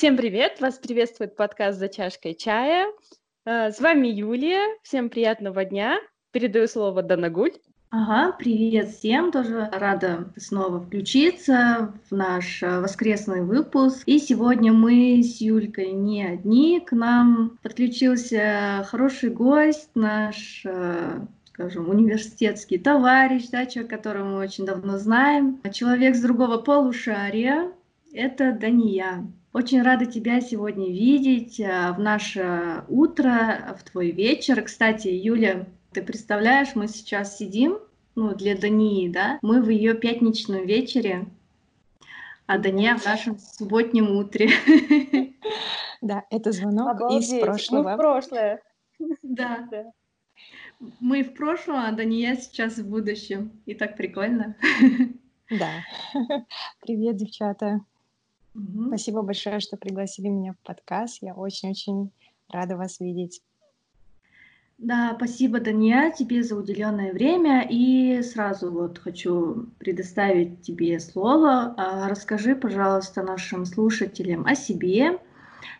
Всем привет! Вас приветствует подкаст «За чашкой чая». Э, с вами Юлия. Всем приятного дня. Передаю слово Данагуль. Ага, привет всем, тоже рада снова включиться в наш э, воскресный выпуск. И сегодня мы с Юлькой не одни, к нам подключился хороший гость, наш э, скажем, университетский товарищ, да, человек, которого мы очень давно знаем, человек с другого полушария, это Дания. Очень рада тебя сегодня видеть э, в наше утро, в твой вечер. Кстати, Юля, ты представляешь, мы сейчас сидим, ну, для Дании, да, мы в ее пятничном вечере, а Дания в нашем субботнем утре. Да, это звонок Обалдеть. из прошлого. Мы в прошлое. Да. да. Мы в прошлом, а Дания сейчас в будущем. И так прикольно. Да. Привет, девчата. Угу. Спасибо большое, что пригласили меня в подкаст. Я очень-очень рада вас видеть. Да, спасибо, Дания, тебе за уделенное время. И сразу вот хочу предоставить тебе слово. А, расскажи, пожалуйста, нашим слушателям о себе,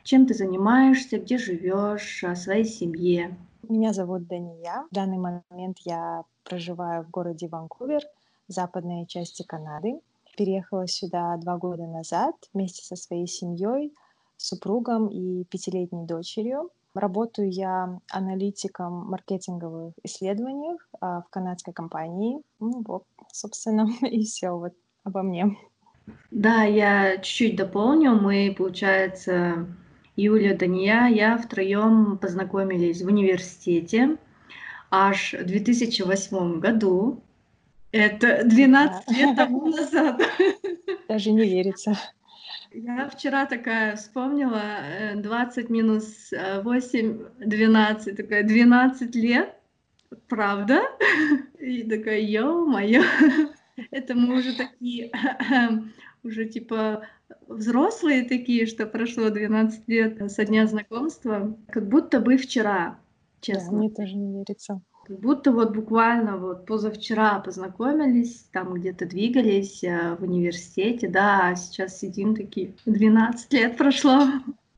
чем ты занимаешься, где живешь, о своей семье. Меня зовут Дания. В данный момент я проживаю в городе Ванкувер, в западной части Канады. Переехала сюда два года назад вместе со своей семьей, супругом и пятилетней дочерью. Работаю я аналитиком маркетинговых исследований а, в канадской компании. Ну, вот, собственно, и все вот обо мне. Да, я чуть-чуть дополню. Мы, получается, Юля, Дания, я втроем познакомились в университете аж в 2008 году. Это 12 да. лет тому назад. Даже не верится. Я вчера такая вспомнила, 20 э, минус 8, э, 12, такая 12 лет, правда? И такая, ё-моё, это мы уже такие, уже типа взрослые такие, что прошло 12 лет со дня знакомства, как будто бы вчера, честно. Да, мне тоже не верится. Как будто вот буквально вот позавчера познакомились, там где-то двигались э, в университете, да, а сейчас сидим такие, 12 лет прошло.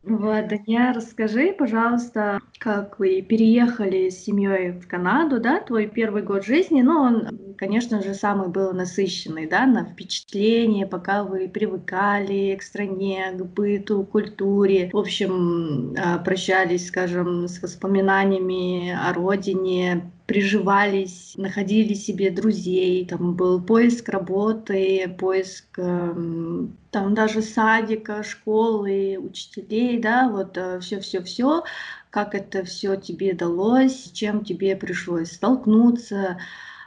Вот, Даня, расскажи, пожалуйста, как вы переехали с семьей в Канаду, да, твой первый год жизни, ну, он, конечно же, самый был насыщенный, да, на впечатление, пока вы привыкали к стране, к быту, культуре, в общем, а, прощались, скажем, с воспоминаниями о родине, приживались, находили себе друзей, там был поиск работы, поиск эм, там даже садика, школы, учителей, да, вот все-все-все, э, как это все тебе далось, чем тебе пришлось столкнуться,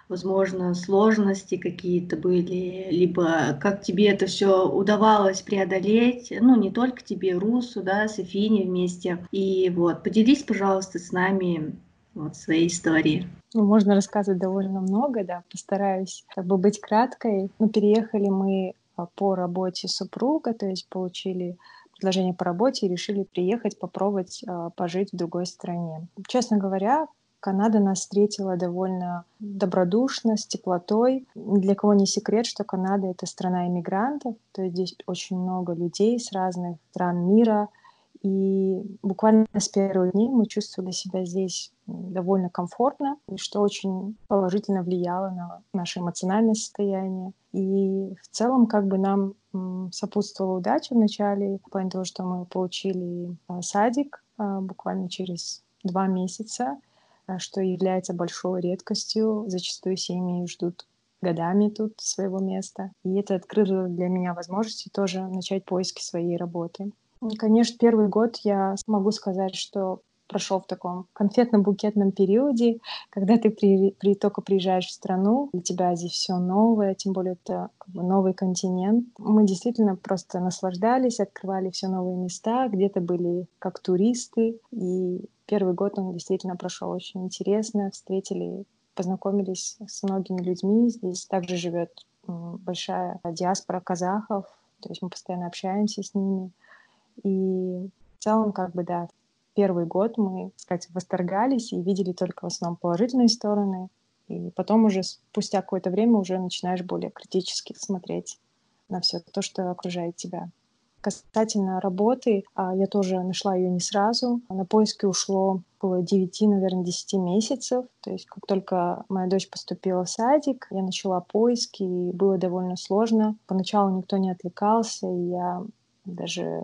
возможно, сложности какие-то были, либо как тебе это все удавалось преодолеть, ну, не только тебе, Русу, да, с Эфини вместе. И вот, поделись, пожалуйста, с нами вот своей истории. Ну, можно рассказывать довольно много, да, постараюсь как бы быть краткой. Ну, переехали мы а, по работе супруга, то есть получили предложение по работе и решили приехать, попробовать э, пожить в другой стране. Честно говоря, Канада нас встретила довольно добродушно, с теплотой. Для кого не секрет, что Канада — это страна иммигрантов, то есть здесь очень много людей с разных стран мира — и буквально с первых дней мы чувствовали себя здесь довольно комфортно, и что очень положительно влияло на наше эмоциональное состояние. И в целом как бы нам сопутствовала удача в начале, в плане того, что мы получили а, садик а, буквально через два месяца, а, что является большой редкостью. Зачастую семьи ждут годами тут своего места. И это открыло для меня возможности тоже начать поиски своей работы. Конечно, первый год я могу сказать, что прошел в таком конфетно-букетном периоде, когда ты при, при, только приезжаешь в страну, для тебя здесь все новое, тем более это как бы, новый континент. Мы действительно просто наслаждались, открывали все новые места, где-то были как туристы, и первый год он действительно прошел очень интересно, встретили, познакомились с многими людьми. Здесь также живет большая диаспора казахов, то есть мы постоянно общаемся с ними. И в целом, как бы, да, первый год мы, так сказать, восторгались и видели только в основном положительные стороны. И потом уже спустя какое-то время уже начинаешь более критически смотреть на все то, что окружает тебя. Касательно работы, а, я тоже нашла ее не сразу. На поиски ушло около 9, наверное, 10 месяцев. То есть как только моя дочь поступила в садик, я начала поиски, и было довольно сложно. Поначалу никто не отвлекался, и я даже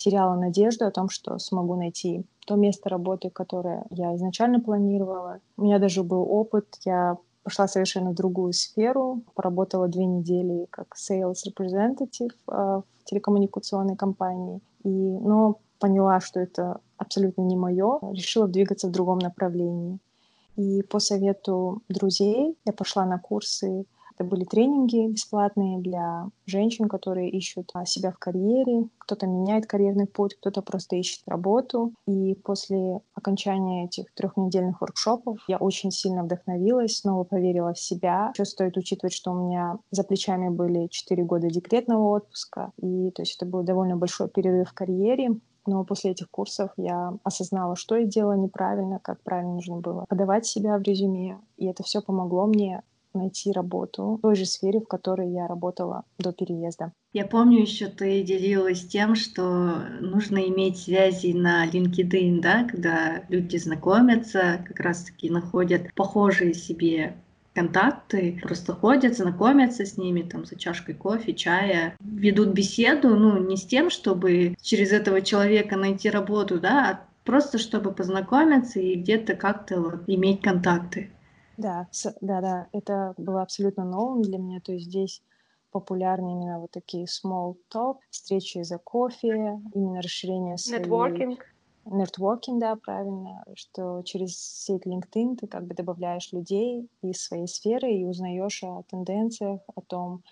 теряла надежду о том, что смогу найти то место работы, которое я изначально планировала. У меня даже был опыт, я пошла совершенно в другую сферу, поработала две недели как sales representative э, в телекоммуникационной компании, и, но поняла, что это абсолютно не мое, решила двигаться в другом направлении. И по совету друзей я пошла на курсы это были тренинги бесплатные для женщин, которые ищут а, себя в карьере. Кто-то меняет карьерный путь, кто-то просто ищет работу. И после окончания этих трехнедельных воркшопов я очень сильно вдохновилась, снова поверила в себя. Еще стоит учитывать, что у меня за плечами были 4 года декретного отпуска. И то есть это был довольно большой перерыв в карьере. Но после этих курсов я осознала, что я делала неправильно, как правильно нужно было подавать себя в резюме. И это все помогло мне найти работу в той же сфере, в которой я работала до переезда. Я помню еще, ты делилась тем, что нужно иметь связи на LinkedIn, да, когда люди знакомятся, как раз-таки находят похожие себе контакты, просто ходят, знакомятся с ними там за чашкой кофе, чая, ведут беседу, ну, не с тем, чтобы через этого человека найти работу, да, а просто чтобы познакомиться и где-то как-то вот иметь контакты. Да, да, да, это было абсолютно новым для меня. То есть здесь популярны именно вот такие small talk, встречи за кофе, именно расширение своей... Networking. Networking, да, правильно, что через сеть LinkedIn ты как бы добавляешь людей из своей сферы и узнаешь о тенденциях, о том,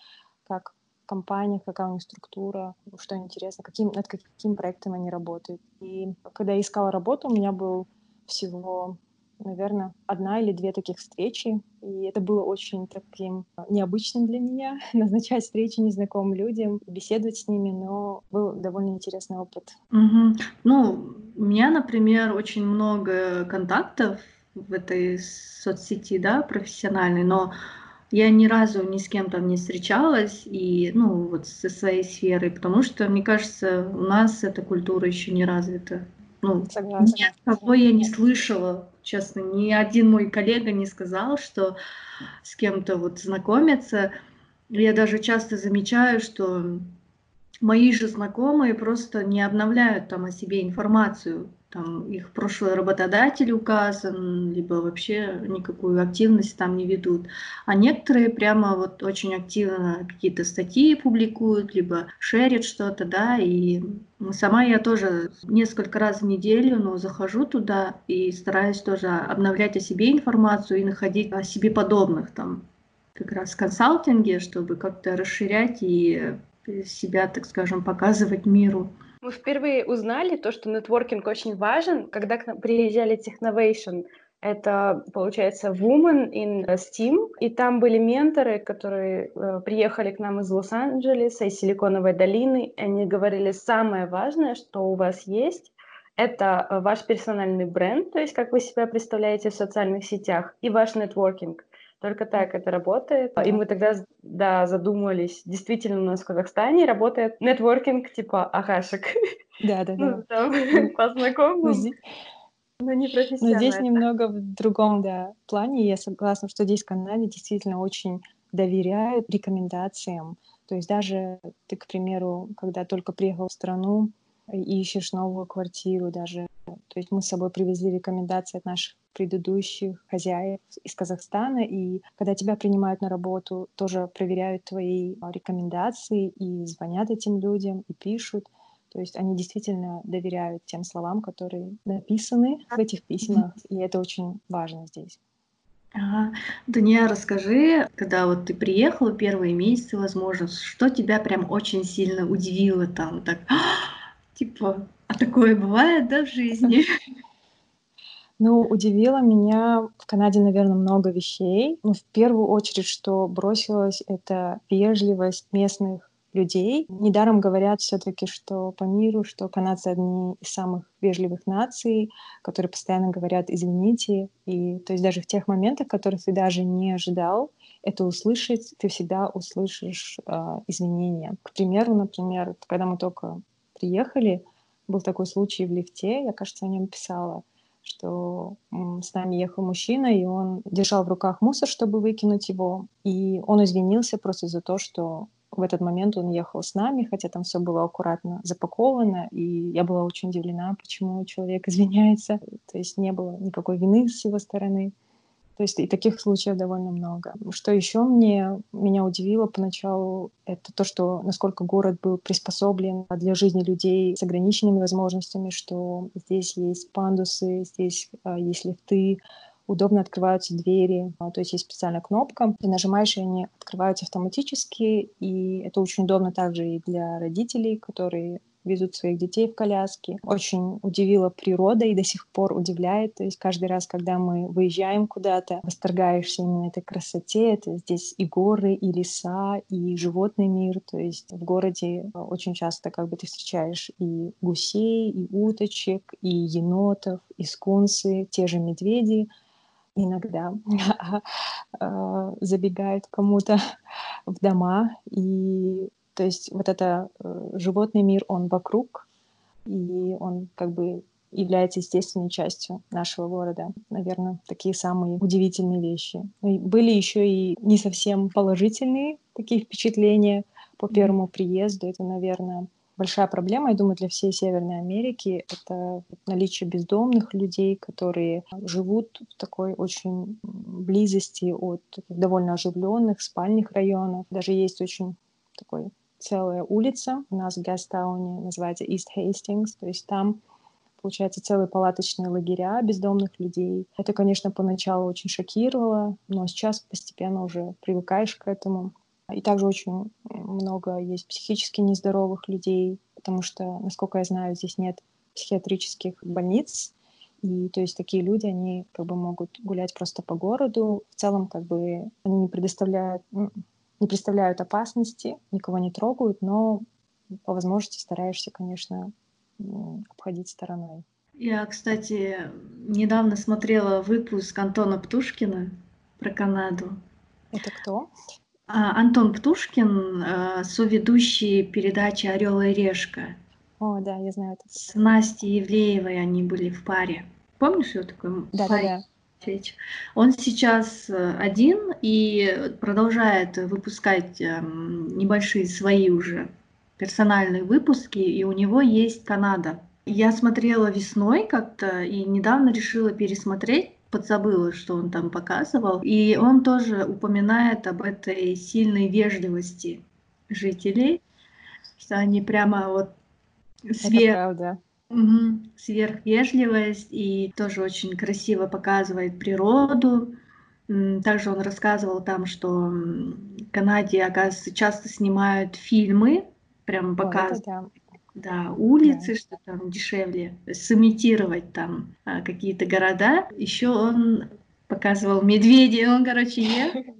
как компания, какая у них структура, что интересно, каким, над каким проектом они работают. И когда я искала работу, у меня был всего наверное, одна или две таких встречи. И это было очень таким необычным для меня, назначать встречи незнакомым людям, беседовать с ними, но был довольно интересный опыт. Угу. Ну, у меня, например, очень много контактов в этой соцсети, да, профессиональной, но я ни разу ни с кем там не встречалась, и, ну, вот со своей сферой, потому что, мне кажется, у нас эта культура еще не развита. Ну, Согласна. ни от кого я не слышала честно, ни один мой коллега не сказал, что с кем-то вот знакомиться. Я даже часто замечаю, что мои же знакомые просто не обновляют там о себе информацию там их прошлый работодатель указан, либо вообще никакую активность там не ведут. А некоторые прямо вот очень активно какие-то статьи публикуют, либо шерят что-то, да, и сама я тоже несколько раз в неделю, но захожу туда и стараюсь тоже обновлять о себе информацию и находить о себе подобных там как раз в консалтинге, чтобы как-то расширять и себя, так скажем, показывать миру. Мы впервые узнали то, что нетворкинг очень важен, когда к нам приезжали Technovation. Это, получается, Woman in Steam. И там были менторы, которые э, приехали к нам из Лос-Анджелеса, из Силиконовой долины. Они говорили, самое важное, что у вас есть, это э, ваш персональный бренд, то есть как вы себя представляете в социальных сетях, и ваш нетворкинг. Только так это работает. И мы тогда, да, задумались, действительно у нас в Казахстане работает нетворкинг типа ахашек. Да, да, да. Ну, там, по знакомым. Но не Но здесь немного в другом, да, плане. Я согласна, что здесь в Канаде действительно очень доверяют рекомендациям. То есть даже ты, к примеру, когда только приехал в страну, и ищешь новую квартиру даже. То есть мы с собой привезли рекомендации от наших предыдущих хозяев из Казахстана, и когда тебя принимают на работу, тоже проверяют твои а, рекомендации и звонят этим людям и пишут. То есть они действительно доверяют тем словам, которые написаны в этих письмах, и это очень важно здесь. Ага. Дания, расскажи, когда вот ты приехала первые месяцы, возможно, что тебя прям очень сильно удивило там, так, типа, а такое бывает, да, в жизни? Ну, удивило меня в Канаде, наверное, много вещей. Ну, в первую очередь, что бросилось, это вежливость местных людей. Недаром говорят все-таки, что по миру, что канадцы одни из самых вежливых наций, которые постоянно говорят «извините». И то есть даже в тех моментах, которых ты даже не ожидал, это услышать, ты всегда услышишь э, изменения. К примеру, например, когда мы только приехали, был такой случай в лифте, я, кажется, о нем писала, что с нами ехал мужчина, и он держал в руках мусор, чтобы выкинуть его, и он извинился просто за то, что в этот момент он ехал с нами, хотя там все было аккуратно запаковано, и я была очень удивлена, почему человек извиняется. То есть не было никакой вины с его стороны. То есть и таких случаев довольно много. Что еще мне, меня удивило поначалу, это то, что насколько город был приспособлен для жизни людей с ограниченными возможностями, что здесь есть пандусы, здесь а, есть лифты, удобно открываются двери, а, то есть есть специальная кнопка, ты нажимаешь, и они открываются автоматически, и это очень удобно также и для родителей, которые везут своих детей в коляске. Очень удивила природа и до сих пор удивляет. То есть каждый раз, когда мы выезжаем куда-то, восторгаешься именно этой красоте. Это здесь и горы, и леса, и животный мир. То есть в городе э, очень часто как бы ты встречаешь и гусей, и уточек, и енотов, и скунсы, те же медведи иногда э, забегают кому-то в дома и то есть вот это э, животный мир, он вокруг, и он как бы является естественной частью нашего города. Наверное, такие самые удивительные вещи. И были еще и не совсем положительные такие впечатления по первому приезду. Это, наверное, большая проблема, я думаю, для всей Северной Америки. Это наличие бездомных людей, которые живут в такой очень близости от довольно оживленных спальных районов. Даже есть очень такой целая улица у нас в Гастауне, называется East Hastings, то есть там получается целые палаточные лагеря бездомных людей. Это, конечно, поначалу очень шокировало, но сейчас постепенно уже привыкаешь к этому. И также очень много есть психически нездоровых людей, потому что, насколько я знаю, здесь нет психиатрических больниц, и то есть такие люди, они как бы могут гулять просто по городу. В целом, как бы они не предоставляют, не представляют опасности, никого не трогают, но по возможности стараешься, конечно, обходить стороной. Я, кстати, недавно смотрела выпуск Антона Птушкина про Канаду. Это кто? А, Антон Птушкин, а, соведущий передачи «Орел и решка». О, да, я знаю это. С Настей Евлеевой они были в паре. Помнишь ее такой? Да, да, да. Алексеевич. Он сейчас э, один и продолжает выпускать эм, небольшие свои уже персональные выпуски, и у него есть Канада. Я смотрела весной как-то и недавно решила пересмотреть, подзабыла, что он там показывал. И он тоже упоминает об этой сильной вежливости жителей, что они прямо вот сверх, Угу. Сверхвежливость и тоже очень красиво показывает природу. Также он рассказывал там, что в Канаде, оказывается, часто снимают фильмы, прям показывают. Да. да, улицы, да. что там дешевле сымитировать там а, какие-то города. Еще он показывал медведей, он, короче, ехал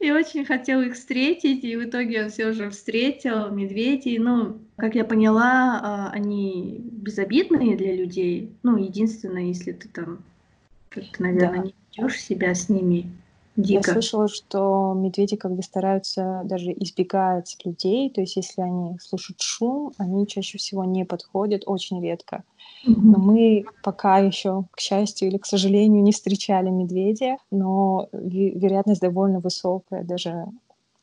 и очень хотел их встретить, и в итоге он все же встретил медведей. Ну, как я поняла, а, они безобидные для людей. Ну, единственное, если ты там, как наверное, да. не ведешь себя с ними дико. Я слышала, что медведи как бы стараются даже избегать людей, то есть если они слушают шум, они чаще всего не подходят, очень редко. Но мы пока еще, к счастью или к сожалению, не встречали медведя, но вероятность довольно высокая. Даже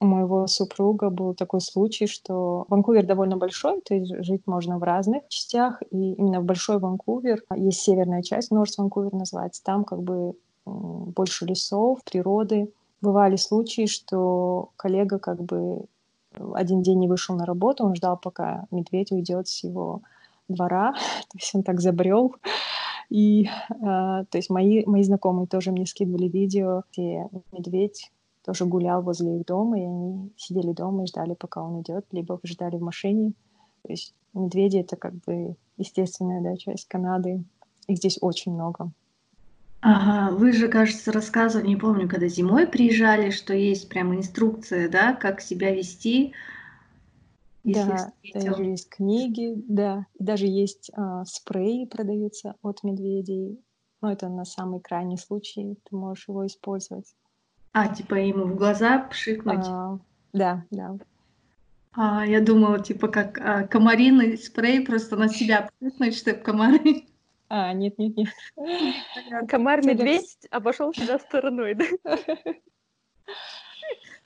у моего супруга был такой случай, что Ванкувер довольно большой, то есть жить можно в разных частях, и именно в большой Ванкувер есть северная часть, Норс Ванкувер называется, там как бы больше лесов, природы. Бывали случаи, что коллега как бы один день не вышел на работу, он ждал, пока медведь уйдет с его двора, то есть он так забрел. И э, то есть мои, мои знакомые тоже мне скидывали видео, где медведь тоже гулял возле их дома, и они сидели дома и ждали, пока он идет, либо ждали в машине. То есть медведи — это как бы естественная да, часть Канады. Их здесь очень много. Ага, вы же, кажется, рассказывали, не помню, когда зимой приезжали, что есть прям инструкция, да, как себя вести да, даже есть книги, да, и даже есть а, спреи продаются от медведей. Ну, это на самый крайний случай, ты можешь его использовать. А, типа ему в глаза пшикнуть? А, да, да. А, я думала, типа, как а, комариный спрей просто на себя пшикнуть, чтобы комары... А, нет, нет, нет. Комар-медведь обошел себя стороной, да?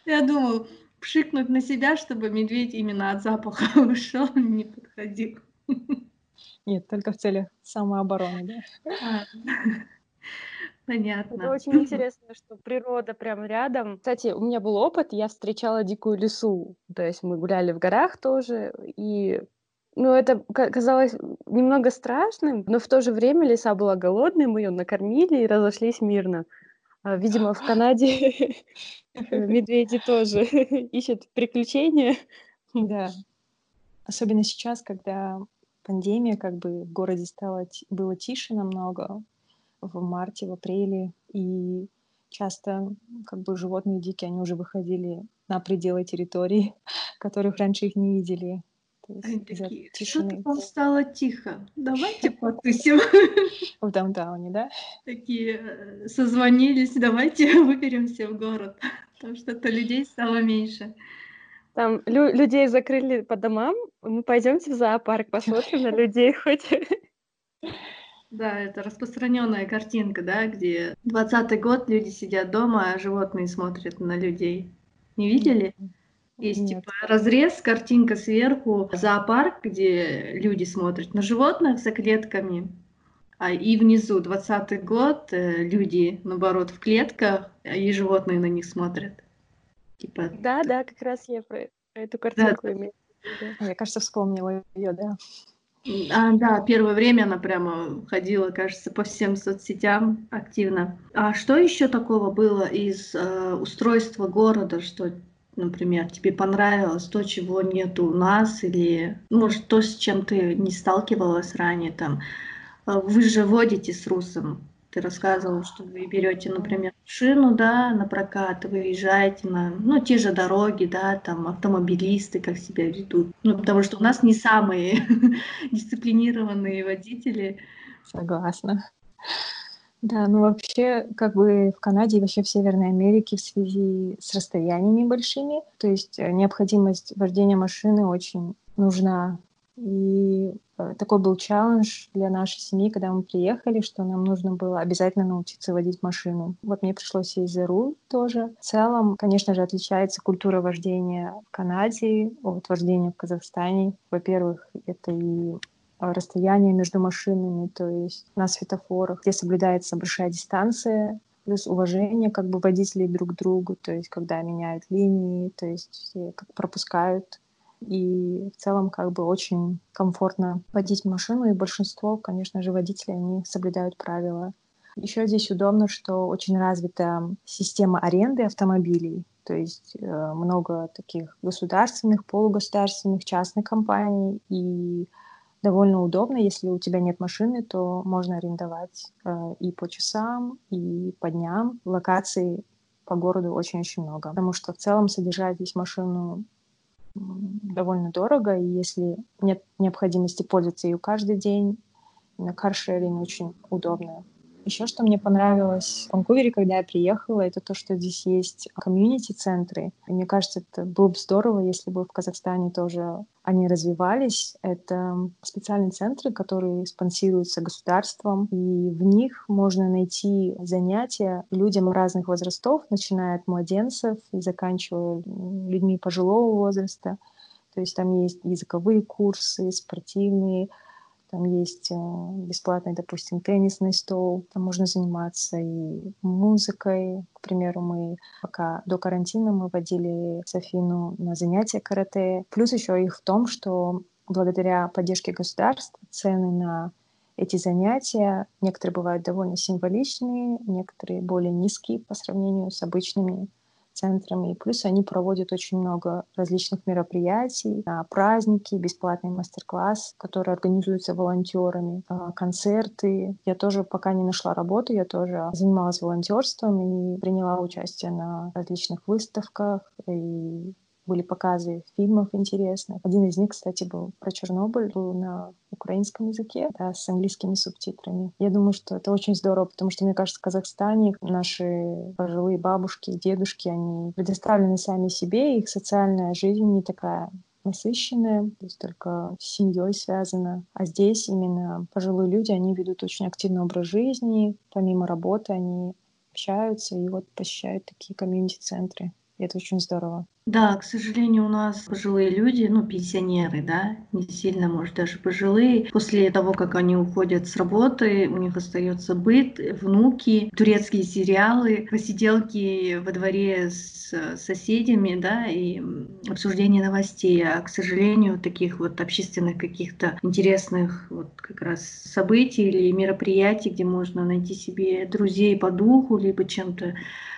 Я думал, пшикнуть на себя, чтобы медведь именно от запаха ушел, не подходил. Нет, только в целях самообороны, да? А. Понятно. Это очень интересно, что природа прям рядом. Кстати, у меня был опыт, я встречала дикую лесу. То есть мы гуляли в горах тоже, и ну, это казалось немного страшным, но в то же время лиса была голодной, мы ее накормили и разошлись мирно. А, видимо, в Канаде медведи тоже ищут приключения. Да. Особенно сейчас, когда пандемия, как бы в городе стало было тише намного, в марте, в апреле, и часто как бы животные дикие, они уже выходили на пределы территории, которых раньше их не видели. Они такие, что-то вам стало тихо, давайте потусим. В даунтауне, да? Такие э, созвонились, давайте выберемся в город, потому что то людей стало меньше. Там лю- людей закрыли по домам, мы пойдемте в зоопарк, посмотрим на людей хоть. Да, это распространенная картинка, да, где двадцатый год люди сидят дома, а животные смотрят на людей. Не видели? Есть Нет. типа разрез, картинка сверху, зоопарк, где люди смотрят на животных за клетками, а и внизу двадцатый год э, люди, наоборот, в клетках, и животные на них смотрят. Типа. Да, да, как раз я про эту картинку да. имею. Я, кажется, вспомнила ее, да. А, да, первое время она прямо ходила, кажется, по всем соцсетям активно. А что еще такого было из э, устройства города, что, например, тебе понравилось, то, чего нет у нас, или, может, то, с чем ты не сталкивалась ранее, там, э, вы же водите с Русом, ты рассказывал, что вы берете, например, машину, да, на прокат, выезжаете на, ну, те же дороги, да, там, автомобилисты как себя ведут. Ну, потому что у нас не самые дисциплинированные водители. Согласна. Да, ну вообще, как бы в Канаде и вообще в Северной Америке в связи с расстояниями большими, то есть э, необходимость вождения машины очень нужна и э, такой был челлендж для нашей семьи, когда мы приехали, что нам нужно было обязательно научиться водить машину. Вот мне пришлось сесть за руль тоже. В целом, конечно же, отличается культура вождения в Канаде от вождения в Казахстане. Во-первых, это и расстояние между машинами, то есть на светофорах, где соблюдается большая дистанция, плюс уважение как бы водителей друг к другу, то есть когда меняют линии, то есть все как пропускают и в целом как бы очень комфортно водить машину, и большинство, конечно же, водителей, они соблюдают правила. Еще здесь удобно, что очень развита система аренды автомобилей, то есть э, много таких государственных, полугосударственных, частных компаний, и довольно удобно, если у тебя нет машины, то можно арендовать э, и по часам, и по дням. Локаций по городу очень-очень много, потому что в целом содержать здесь машину довольно дорого, и если нет необходимости пользоваться ее каждый день, на каршеринг очень удобно. Еще что мне понравилось в Ванкувере, когда я приехала, это то, что здесь есть комьюнити-центры. И мне кажется, это было бы здорово, если бы в Казахстане тоже они развивались. Это специальные центры, которые спонсируются государством, и в них можно найти занятия людям разных возрастов, начиная от младенцев и заканчивая людьми пожилого возраста. То есть там есть языковые курсы, спортивные, там есть э, бесплатный, допустим, теннисный стол, там можно заниматься и музыкой. К примеру, мы пока до карантина мы водили Софину на занятия карате. Плюс еще их в том, что благодаря поддержке государства цены на эти занятия, некоторые бывают довольно символичные, некоторые более низкие по сравнению с обычными центрами. И плюс они проводят очень много различных мероприятий, а, праздники, бесплатный мастер-класс, которые организуются волонтерами, а, концерты. Я тоже пока не нашла работу, я тоже занималась волонтерством и приняла участие на различных выставках и были показы фильмов интересных. Один из них, кстати, был про Чернобыль, был на украинском языке, да, с английскими субтитрами. Я думаю, что это очень здорово, потому что, мне кажется, в Казахстане наши пожилые бабушки и дедушки, они предоставлены сами себе, их социальная жизнь не такая насыщенная, то есть только с семьей связана. А здесь именно пожилые люди, они ведут очень активный образ жизни, помимо работы они общаются и вот посещают такие комьюнити-центры. И это очень здорово. Да, к сожалению, у нас пожилые люди, ну, пенсионеры, да, не сильно, может, даже пожилые. После того, как они уходят с работы, у них остается быт, внуки, турецкие сериалы, посиделки во дворе с соседями, да, и обсуждение новостей. А, к сожалению, таких вот общественных каких-то интересных вот как раз событий или мероприятий, где можно найти себе друзей по духу, либо чем-то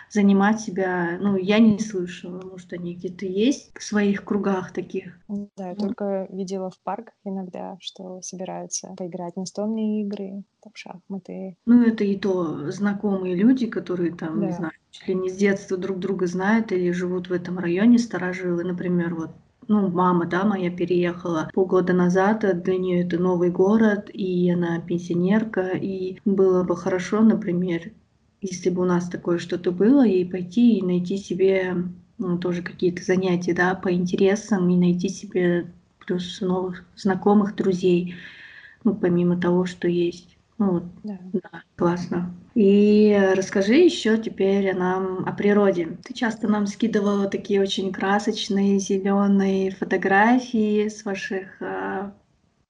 занимать себя, ну, я не слышала, может, они где-то есть в своих кругах таких. Да, я только видела в парках иногда, что собираются поиграть в настольные игры, там, шахматы. Ну, это и то знакомые люди, которые там, да. не знаю, чуть ли не с детства друг друга знают или живут в этом районе, старожилы, например, вот ну, мама, да, моя переехала полгода назад, для нее это новый город, и она пенсионерка, и было бы хорошо, например, если бы у нас такое что-то было, ей пойти и найти себе ну, тоже какие-то занятия, да, по интересам и найти себе плюс новых знакомых, друзей, ну, помимо того, что есть. Ну, вот, да. да, классно. И расскажи еще теперь нам о природе. Ты часто нам скидывала такие очень красочные зеленые фотографии с ваших а,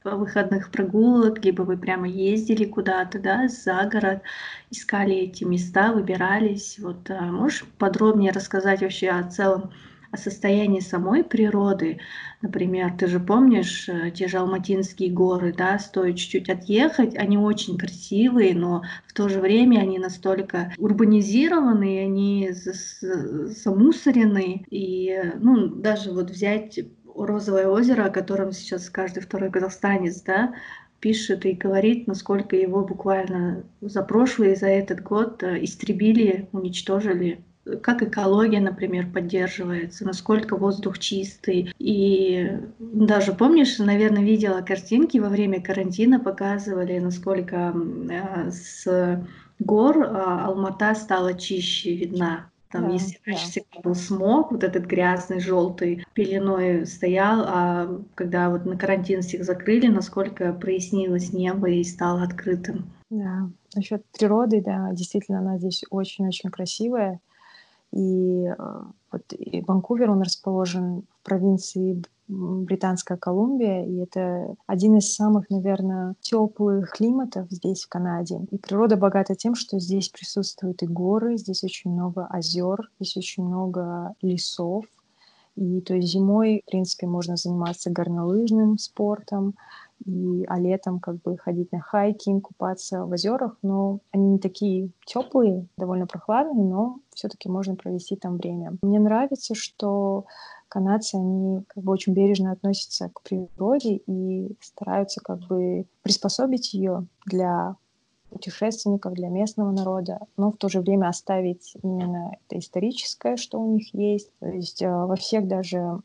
выходных прогулок, либо вы прямо ездили куда-то, да, за город, искали эти места, выбирались. Вот а, можешь подробнее рассказать вообще о целом о состоянии самой природы. Например, ты же помнишь э, те же Алматинские горы, да, стоит чуть-чуть отъехать, они очень красивые, но в то же время они настолько урбанизированы, они замусорены, и, э, ну, даже вот взять Розовое озеро, о котором сейчас каждый второй казахстанец, да, пишет и говорит, насколько его буквально за прошлый и за этот год э, истребили, уничтожили как экология, например, поддерживается, насколько воздух чистый. И даже, помнишь, наверное, видела картинки во время карантина, показывали, насколько э, с гор э, Алмата стала чище видна. Там, да, если раньше да. всегда был смог, вот этот грязный, желтый, пеленой стоял, а когда вот на карантин всех закрыли, насколько прояснилось небо и стало открытым. Да, насчет природы, да, действительно, она здесь очень-очень красивая. И э, вот и Ванкувер, он расположен в провинции Британская Колумбия, и это один из самых, наверное, теплых климатов здесь, в Канаде. И природа богата тем, что здесь присутствуют и горы, здесь очень много озер, здесь очень много лесов. И то есть зимой, в принципе, можно заниматься горнолыжным спортом, и, а летом как бы ходить на хайкинг, купаться в озерах, но они не такие теплые, довольно прохладные, но все-таки можно провести там время. Мне нравится, что канадцы, они как бы очень бережно относятся к природе и стараются как бы приспособить ее для путешественников, для местного народа, но в то же время оставить именно это историческое, что у них есть. То есть э, во всех даже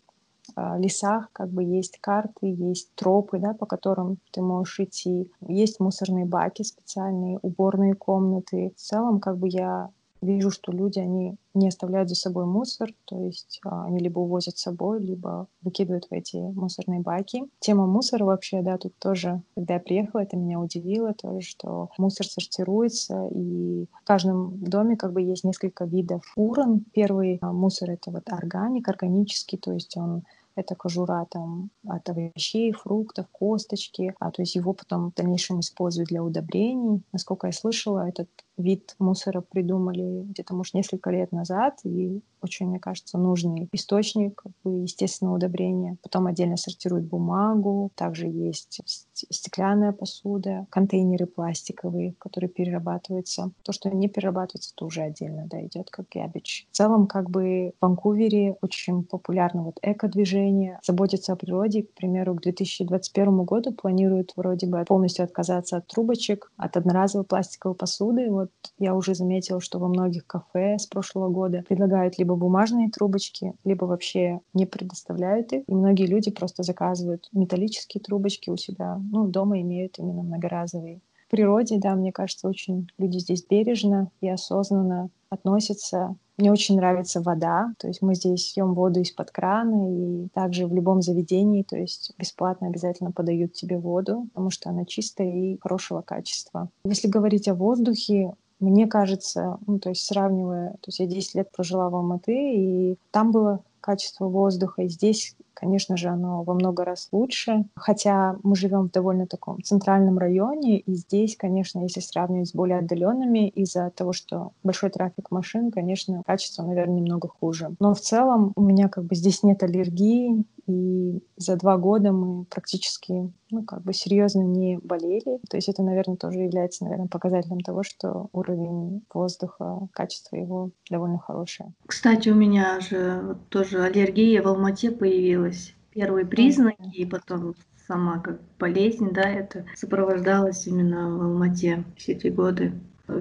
лесах как бы есть карты, есть тропы, да, по которым ты можешь идти. Есть мусорные баки специальные, уборные комнаты. В целом, как бы я вижу, что люди, они не оставляют за собой мусор, то есть а, они либо увозят с собой, либо выкидывают в эти мусорные баки. Тема мусора вообще, да, тут тоже, когда я приехала, это меня удивило тоже, что мусор сортируется, и в каждом доме как бы есть несколько видов урн. Первый а, мусор — это вот органик, органический, то есть он это кожура там от овощей, фруктов, косточки, а то есть его потом в дальнейшем используют для удобрений. Насколько я слышала, этот вид мусора придумали где-то, может, несколько лет назад, и очень, мне кажется, нужный источник естественного удобрения. Потом отдельно сортируют бумагу, также есть стеклянная посуда, контейнеры пластиковые, которые перерабатываются. То, что не перерабатывается, то уже отдельно да, идет как garbage. В целом, как бы в Ванкувере очень популярно вот эко-движение, заботиться о природе. К примеру, к 2021 году планируют вроде бы полностью отказаться от трубочек, от одноразовой пластиковой посуды. Вот я уже заметила, что во многих кафе с прошлого года предлагают либо бумажные трубочки, либо вообще не предоставляют их. И многие люди просто заказывают металлические трубочки у себя, ну, дома имеют именно многоразовые. Природе, да, мне кажется, очень люди здесь бережно и осознанно относятся мне очень нравится вода, то есть мы здесь пьем воду из-под крана, и также в любом заведении, то есть бесплатно обязательно подают тебе воду, потому что она чистая и хорошего качества. Если говорить о воздухе, мне кажется, ну, то есть сравнивая, то есть я 10 лет прожила в Алматы, и там было качество воздуха, и здесь Конечно же, оно во много раз лучше. Хотя мы живем в довольно таком центральном районе, и здесь, конечно, если сравнивать с более отдаленными, из-за того, что большой трафик машин, конечно, качество, наверное, немного хуже. Но в целом у меня как бы здесь нет аллергии, и за два года мы практически, ну, как бы серьезно не болели. То есть это, наверное, тоже является, наверное, показателем того, что уровень воздуха, качество его довольно хорошее. Кстати, у меня же тоже аллергия в Алмате появилась. Первые признаки, и потом сама как болезнь, да, это сопровождалось именно в Алмате все эти годы.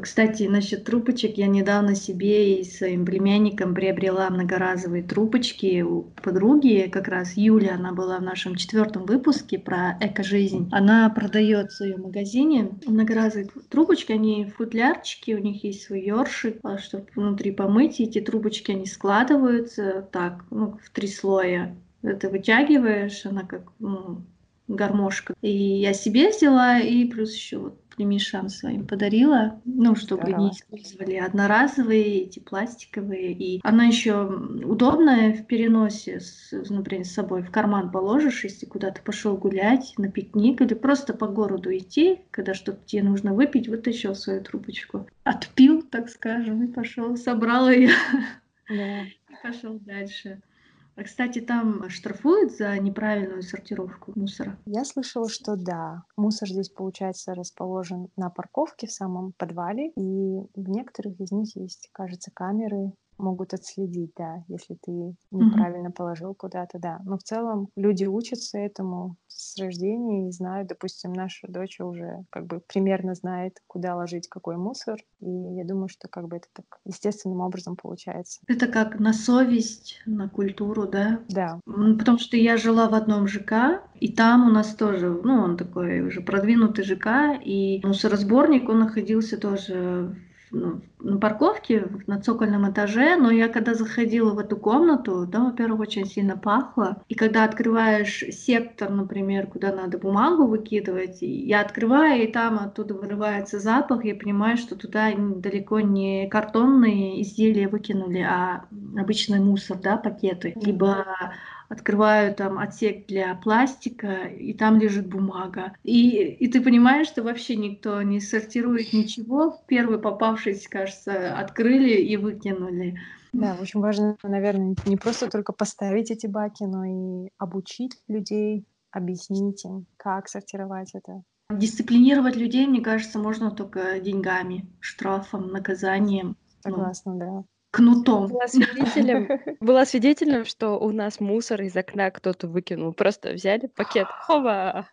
Кстати, насчет трубочек, я недавно себе и своим племянником приобрела многоразовые трубочки у подруги, как раз Юля, она была в нашем четвертом выпуске про эко-жизнь. Она продает в своем магазине многоразовые трубочки, они футлярчики, у них есть свой ёршик, а чтобы внутри помыть, и эти трубочки, они складываются так, ну, в три слоя. Это вытягиваешь, она как ну, гармошка. И я себе взяла, и плюс еще вот племешам своим подарила, ну, чтобы Здорово. не использовали одноразовые, эти пластиковые. И она еще удобная в переносе, с, например, с собой в карман положишь, если куда-то пошел гулять на пикник или просто по городу идти, когда что-то тебе нужно выпить, вытащил свою трубочку, отпил, так скажем, и пошел, собрал ее. Да. И пошел дальше. А, кстати, там штрафуют за неправильную сортировку мусора? Я слышала, что да. Мусор здесь, получается, расположен на парковке в самом подвале, и в некоторых из них есть, кажется, камеры, могут отследить, да, если ты неправильно mm-hmm. положил куда-то, да. Но в целом люди учатся этому с рождения и знают, допустим, наша дочь уже как бы примерно знает, куда ложить какой мусор, и я думаю, что как бы это так естественным образом получается. Это как на совесть, на культуру, да? Да. Потому что я жила в одном ЖК, и там у нас тоже, ну, он такой уже продвинутый ЖК, и мусоросборник, он находился тоже на парковке на цокольном этаже, но я когда заходила в эту комнату, там, во-первых, очень сильно пахло. И когда открываешь сектор, например, куда надо бумагу выкидывать, я открываю, и там оттуда вырывается запах, я понимаю, что туда далеко не картонные изделия выкинули, а обычный мусор, да, пакеты. Либо открываю там отсек для пластика, и там лежит бумага. И, и ты понимаешь, что вообще никто не сортирует ничего. Первый попавшийся, кажется, открыли и выкинули. Да, очень важно, наверное, не просто только поставить эти баки, но и обучить людей, объяснить им, как сортировать это. Дисциплинировать людей, мне кажется, можно только деньгами, штрафом, наказанием. Ну, Согласна, ну, да кнутом. Была свидетелем, была свидетелем, что у нас мусор из окна кто-то выкинул. Просто взяли пакет, хова!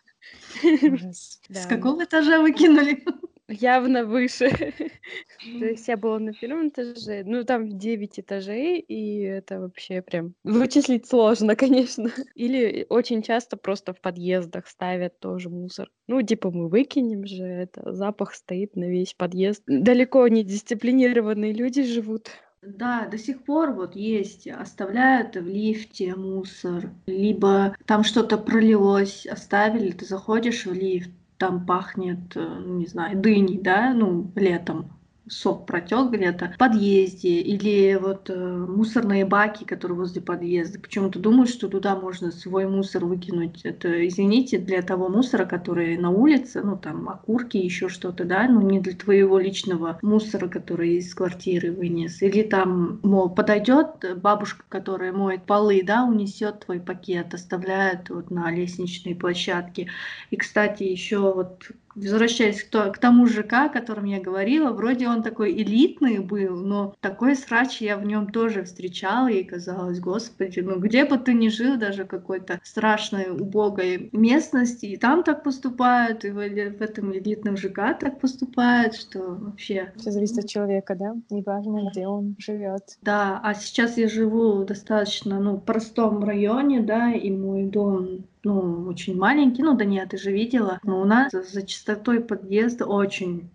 С какого этажа выкинули? Явно выше. То есть я была на первом этаже, ну там 9 этажей, и это вообще прям вычислить сложно, конечно. Или очень часто просто в подъездах ставят тоже мусор. Ну, типа мы выкинем же, это запах стоит на весь подъезд. Далеко не дисциплинированные люди живут. Да, до сих пор вот есть, оставляют в лифте мусор, либо там что-то пролилось, оставили, ты заходишь в лифт, там пахнет, э, не знаю, дыней, да, ну, летом сок протек где-то в подъезде или вот э, мусорные баки, которые возле подъезда. Почему-то думают, что туда можно свой мусор выкинуть. Это, извините, для того мусора, который на улице, ну там окурки, еще что-то, да, ну не для твоего личного мусора, который из квартиры вынес. Или там, мол, подойдет бабушка, которая моет полы, да, унесет твой пакет, оставляет вот на лестничной площадке. И, кстати, еще вот возвращаясь к, то, к тому ЖК, о котором я говорила, вроде он такой элитный был, но такой срач я в нем тоже встречала, и казалось, господи, ну где бы ты ни жил, даже какой-то страшной, убогой местности, и там так поступают, и в, в этом элитном ЖК так поступают, что вообще... Все зависит от человека, да? Неважно, где он живет. Да, а сейчас я живу в достаточно, ну, простом районе, да, и мой дом ну, очень маленький, ну да нет, ты же видела, но у нас за чистотой подъезда очень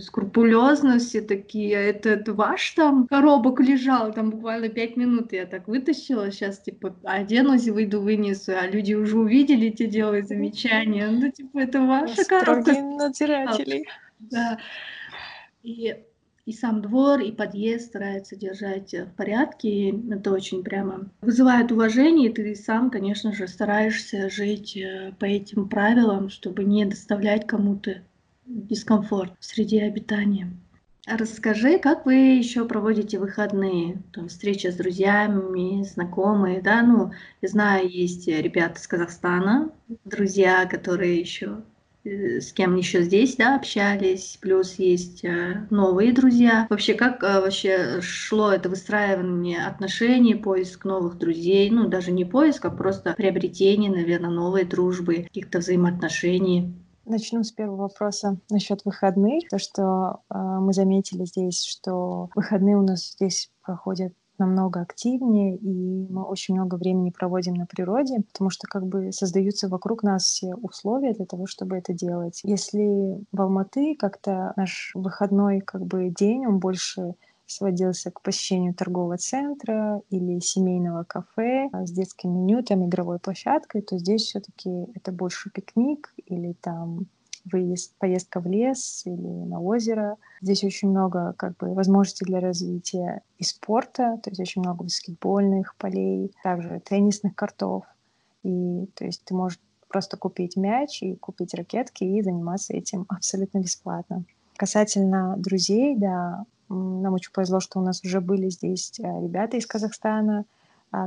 скрупулезности такие, это, это ваш там коробок лежал, там буквально пять минут я так вытащила, сейчас типа оденусь и выйду вынесу, а люди уже увидели, те делают замечания, ну типа это ваша коробка. надзирателей. Да. И и сам двор, и подъезд старается держать в порядке. И это очень прямо вызывает уважение, и ты сам, конечно же, стараешься жить э, по этим правилам, чтобы не доставлять кому-то дискомфорт в среде обитания. Расскажи, как вы еще проводите выходные? Там, встреча с друзьями, знакомые, да? Ну, я знаю, есть ребята из Казахстана, друзья, которые еще с кем еще здесь, да, общались, плюс есть э, новые друзья. Вообще, как э, вообще шло это выстраивание отношений, поиск новых друзей, ну, даже не поиск, а просто приобретение, наверное, новой дружбы, каких-то взаимоотношений? Начну с первого вопроса насчет выходных. То, что э, мы заметили здесь, что выходные у нас здесь проходят намного активнее, и мы очень много времени проводим на природе, потому что как бы создаются вокруг нас все условия для того, чтобы это делать. Если в Алматы как-то наш выходной как бы день, он больше сводился к посещению торгового центра или семейного кафе с детским меню, там игровой площадкой, то здесь все-таки это больше пикник или там выезд, поездка в лес или на озеро. Здесь очень много как бы, возможностей для развития и спорта, то есть очень много баскетбольных полей, также теннисных кортов. И то есть ты можешь просто купить мяч и купить ракетки и заниматься этим абсолютно бесплатно. Касательно друзей, да, нам очень повезло, что у нас уже были здесь э, ребята из Казахстана,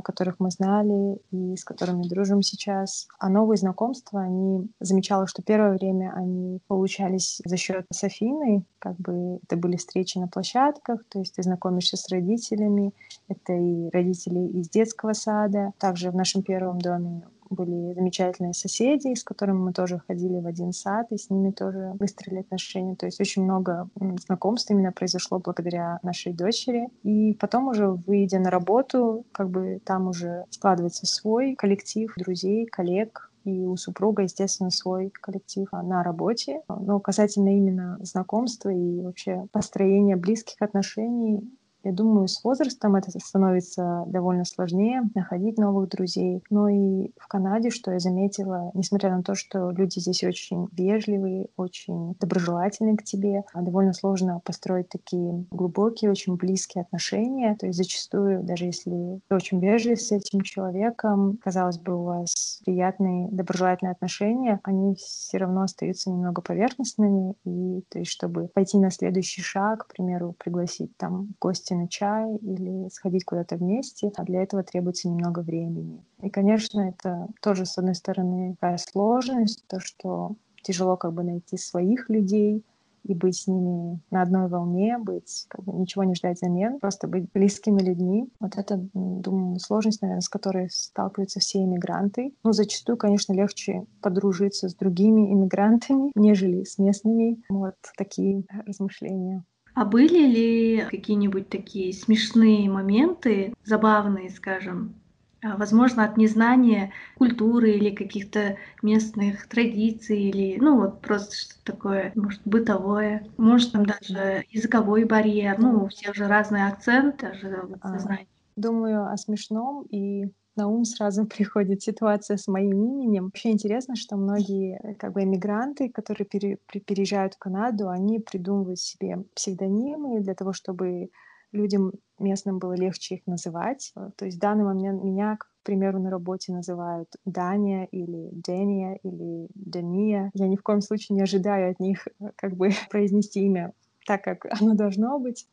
которых мы знали и с которыми дружим сейчас. А новые знакомства, они замечала, что первое время они получались за счет Софины, как бы это были встречи на площадках, то есть ты знакомишься с родителями, это и родители из детского сада. Также в нашем первом доме были замечательные соседи, с которыми мы тоже ходили в один сад, и с ними тоже выстроили отношения. То есть очень много знакомств именно произошло благодаря нашей дочери. И потом уже, выйдя на работу, как бы там уже складывается свой коллектив друзей, коллег, и у супруга, естественно, свой коллектив на работе. Но касательно именно знакомства и вообще построения близких отношений, я думаю, с возрастом это становится довольно сложнее находить новых друзей. Но и в Канаде, что я заметила, несмотря на то, что люди здесь очень вежливые, очень доброжелательные к тебе, довольно сложно построить такие глубокие, очень близкие отношения. То есть зачастую, даже если ты очень вежлив с этим человеком, казалось бы, у вас приятные, доброжелательные отношения, они все равно остаются немного поверхностными. И то есть, чтобы пойти на следующий шаг, к примеру, пригласить там в гости на чай или сходить куда-то вместе, а для этого требуется немного времени. И, конечно, это тоже, с одной стороны, такая сложность, то, что тяжело как бы найти своих людей, и быть с ними на одной волне, быть, как бы ничего не ждать взамен, просто быть близкими людьми. Вот это, думаю, сложность, наверное, с которой сталкиваются все иммигранты. Ну, зачастую, конечно, легче подружиться с другими иммигрантами, нежели с местными. Вот такие размышления. А были ли какие-нибудь такие смешные моменты, забавные, скажем, а, возможно, от незнания культуры или каких-то местных традиций, или, ну, вот просто что-то такое, может, бытовое, может, там даже языковой барьер, ну, у всех же разный акцент, даже вот, а, Думаю о смешном и на ум сразу приходит ситуация с моим именем. Вообще интересно, что многие как бы эмигранты, которые пере, переезжают в Канаду, они придумывают себе псевдонимы для того, чтобы людям местным было легче их называть. Э, то есть в данный момент меня, к примеру, на работе называют Даня или Дения или Дания. Я ни в коем случае не ожидаю от них э, как бы произнести имя так, как оно должно быть.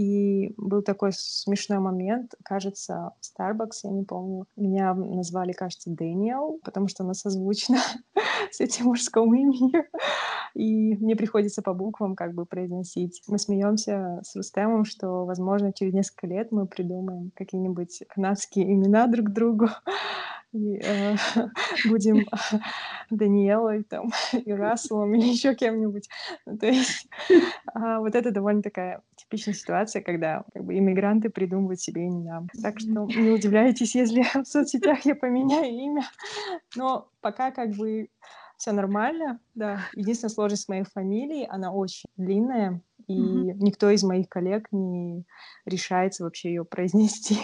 И был такой смешной момент, кажется, в Starbucks, я не помню, меня назвали, кажется, Дэниел, потому что она созвучна с этим мужским именем. и мне приходится по буквам как бы произносить. Мы смеемся с Рустемом, что, возможно, через несколько лет мы придумаем какие-нибудь канадские имена друг другу, и э, будем Даниэлой там и Расселом или еще кем-нибудь. Ну, то есть э, вот это довольно такая типичная ситуация, когда как бы иммигранты придумывают себе имена. Так что не удивляйтесь, если в соцсетях я поменяю имя. Но пока как бы все нормально, да. Единственная сложность моей фамилии, она очень длинная, и mm-hmm. никто из моих коллег не решается вообще ее произнести.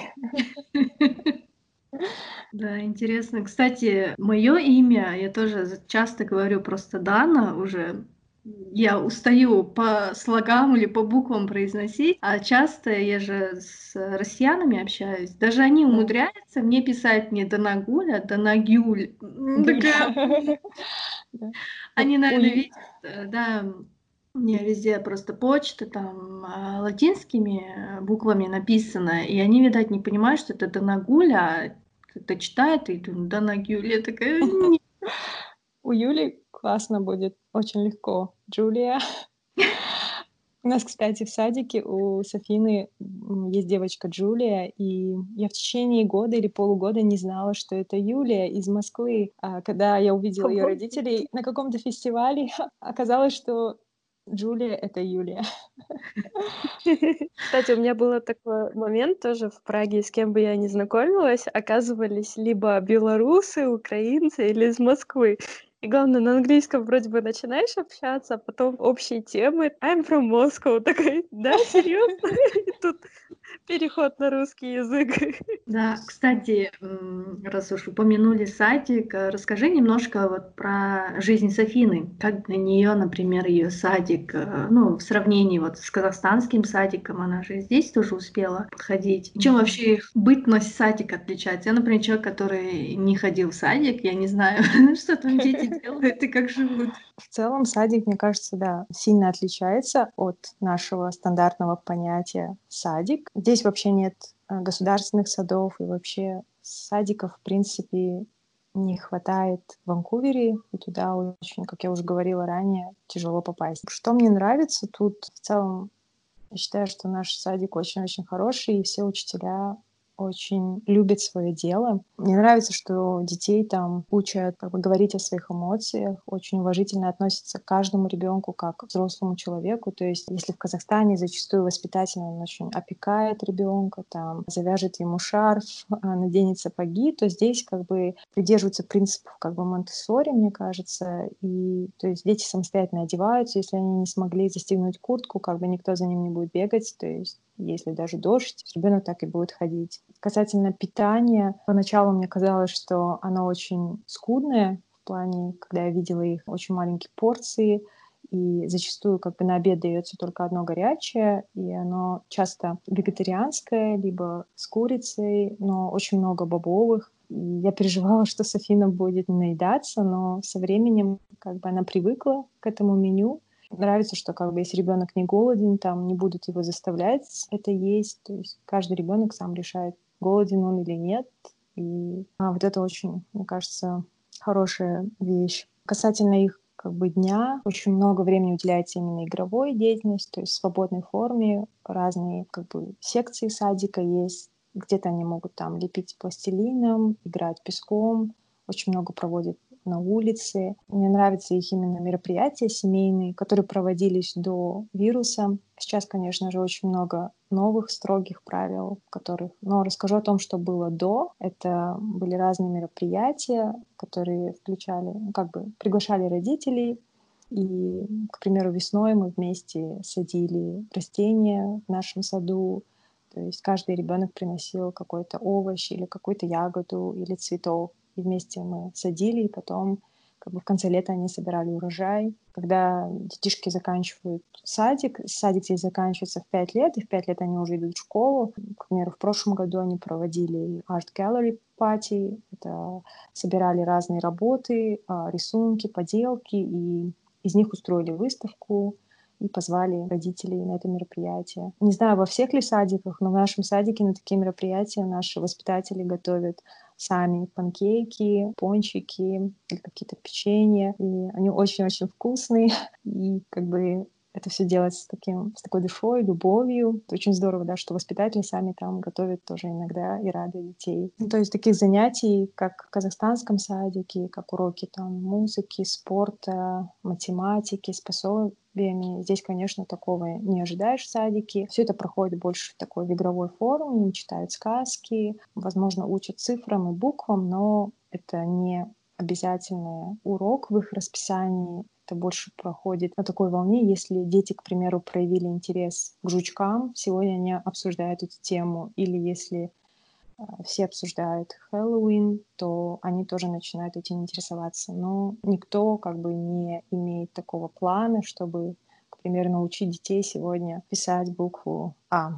Да, интересно. Кстати, мое имя, я тоже часто говорю просто Дана уже. Я устаю по слогам или по буквам произносить, а часто я же с россиянами общаюсь. Даже они умудряются мне писать не Данагуля, а Данагюль. Такая... Они, наверное, видят, э, да, у меня везде просто почта там а, латинскими буквами написано, и они, видать, не понимают, что это Данагуля, а это читает, и думаю, да, на Юлия такая... У Юли классно будет, очень легко. Джулия. У нас, кстати, в садике у Софины есть девочка Джулия, и я в течение года или полугода не знала, что это Юлия из Москвы. А когда я увидела ее родителей на каком-то фестивале, оказалось, что Джулия — это Юлия. Кстати, у меня был такой момент тоже в Праге, с кем бы я ни знакомилась, оказывались либо белорусы, украинцы или из Москвы. И главное, на английском вроде бы начинаешь общаться, а потом общие темы. I'm from Moscow. Такой, да, серьезно? Тут переход на русский язык. Да, кстати, раз уж упомянули садик, э, расскажи немножко вот про жизнь Софины. Как для нее, например, ее садик, э, ну, в сравнении вот с казахстанским садиком, она же здесь тоже успела подходить. Чем вообще их бытность садик отличается? Я, например, человек, который не ходил в садик, я не знаю, что там дети делают и как живут. В целом садик, мне кажется, да, сильно отличается от нашего стандартного понятия садик. Здесь вообще нет э, государственных садов и вообще садиков, в принципе, не хватает в Ванкувере, и туда очень, как я уже говорила ранее, тяжело попасть. Что мне нравится тут в целом, я считаю, что наш садик очень-очень хороший, и все учителя очень любит свое дело. Мне нравится, что детей там учат как бы, говорить о своих эмоциях, очень уважительно относятся к каждому ребенку как к взрослому человеку. То есть, если в Казахстане зачастую воспитательно он очень опекает ребенка, там завяжет ему шарф, наденет сапоги, то здесь как бы придерживаются принципов как бы монте мне кажется, и то есть дети самостоятельно одеваются, если они не смогли застегнуть куртку, как бы никто за ним не будет бегать, то есть если даже дождь, ребенок так и будет ходить. Касательно питания, поначалу мне казалось, что оно очень скудное, в плане, когда я видела их очень маленькие порции, и зачастую как бы на обед дается только одно горячее, и оно часто вегетарианское, либо с курицей, но очень много бобовых. И я переживала, что Софина будет наедаться, но со временем как бы она привыкла к этому меню, Нравится, что как бы если ребенок не голоден, там не будут его заставлять это есть. То есть каждый ребенок сам решает, голоден он или нет. И а, вот это очень, мне кажется, хорошая вещь. Касательно их как бы дня очень много времени уделяется именно игровой деятельности, то есть в свободной форме разные как бы секции садика есть, где-то они могут там лепить пластилином, играть песком, очень много проводят на улице. Мне нравятся их именно мероприятия семейные, которые проводились до вируса. Сейчас, конечно же, очень много новых строгих правил, которых... Но расскажу о том, что было до. Это были разные мероприятия, которые включали, ну, как бы приглашали родителей, и, к примеру, весной мы вместе садили растения в нашем саду. То есть каждый ребенок приносил какой-то овощ или какую-то ягоду или цветок и вместе мы садили, и потом как бы в конце лета они собирали урожай. Когда детишки заканчивают садик, садик здесь заканчивается в пять лет, и в пять лет они уже идут в школу. К примеру, в прошлом году они проводили Art Gallery Party, это собирали разные работы, а, рисунки, поделки, и из них устроили выставку. и позвали родителей на это мероприятие. Не знаю, во всех ли садиках, но в нашем садике на такие мероприятия наши воспитатели готовят сами панкейки, пончики или какие-то печенья. И они очень-очень вкусные. И как бы это все делать с, таким, с такой душой, любовью. Это очень здорово, да, что воспитатели сами там готовят тоже иногда и радуют детей. Ну, то есть таких занятий, как в казахстанском садике, как уроки там музыки, спорта, математики с пособиями, здесь, конечно, такого не ожидаешь в садике. Все это проходит больше в такой в игровой форме, читают сказки, возможно, учат цифрам и буквам, но это не обязательный урок в их расписании это больше проходит на такой волне, если дети, к примеру, проявили интерес к жучкам, сегодня они обсуждают эту тему, или если э, все обсуждают Хэллоуин, то они тоже начинают этим интересоваться. Но никто как бы не имеет такого плана, чтобы, к примеру, научить детей сегодня писать букву А.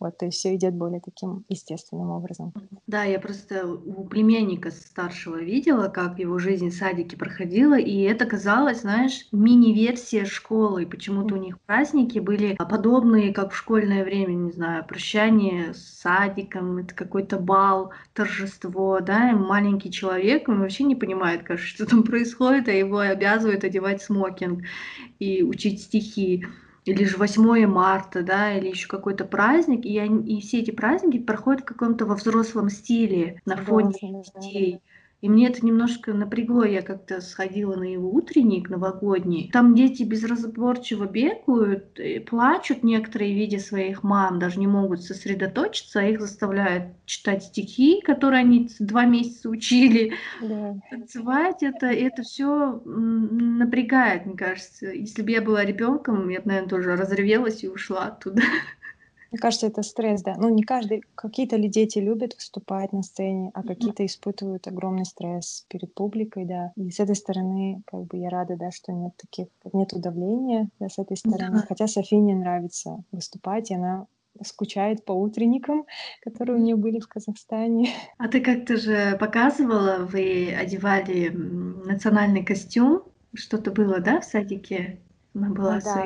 Вот, и все идет более таким естественным образом. Да, я просто у племянника старшего видела, как его жизнь в садике проходила, и это казалось, знаешь, мини-версия школы. Почему-то у них праздники были подобные, как в школьное время, не знаю, прощание с садиком, это какой-то бал, торжество, да, и маленький человек, он вообще не понимает, кажется, что там происходит, а его обязывают одевать смокинг и учить стихи или же 8 марта, да, или еще какой-то праздник, и, они, и все эти праздники проходят в каком-то во взрослом стиле на фоне детей. И мне это немножко напрягло. Я как-то сходила на его утренник новогодний. Там дети безразборчиво бегают, плачут некоторые, видя своих мам, даже не могут сосредоточиться, а их заставляют читать стихи, которые они два месяца учили, да. танцевать. Это, это все напрягает, мне кажется. Если бы я была ребенком, я бы, наверное, тоже разревелась и ушла оттуда. Мне кажется, это стресс, да. Ну, не каждый, какие-то ли дети любят выступать на сцене, а какие-то испытывают огромный стресс перед публикой, да. И с этой стороны, как бы я рада, да, что нет таких, нет давления, да, с этой стороны. Да. Хотя Софине нравится выступать, и она скучает по утренникам, которые у нее были в Казахстане. А ты как-то же показывала, вы одевали национальный костюм, что-то было, да, в садике? Она была ну, да,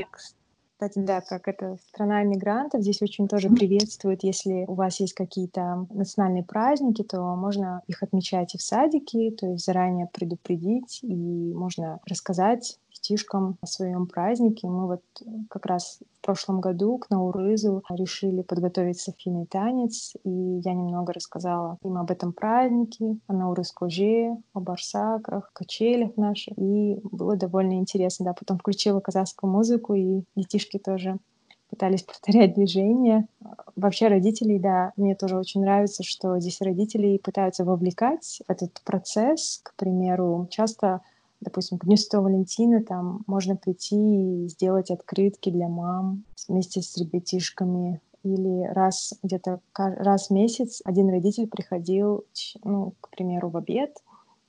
кстати, да, как это страна иммигрантов, здесь очень тоже приветствует, если у вас есть какие-то национальные праздники, то можно их отмечать и в садике, то есть заранее предупредить, и можно рассказать детишкам о своем празднике. Мы вот как раз в прошлом году к Наурызу решили подготовить Софийный танец, и я немного рассказала им об этом празднике, о Наурыз-Коже, о барсаках, качелях наших, и было довольно интересно. Да, потом включила казахскую музыку, и детишки тоже пытались повторять движения. Вообще родителей, да, мне тоже очень нравится, что здесь родители пытаются вовлекать этот процесс. К примеру, часто допустим, к Дню Святого Валентина там можно прийти и сделать открытки для мам вместе с ребятишками. Или раз где-то раз в месяц один родитель приходил, ну, к примеру, в обед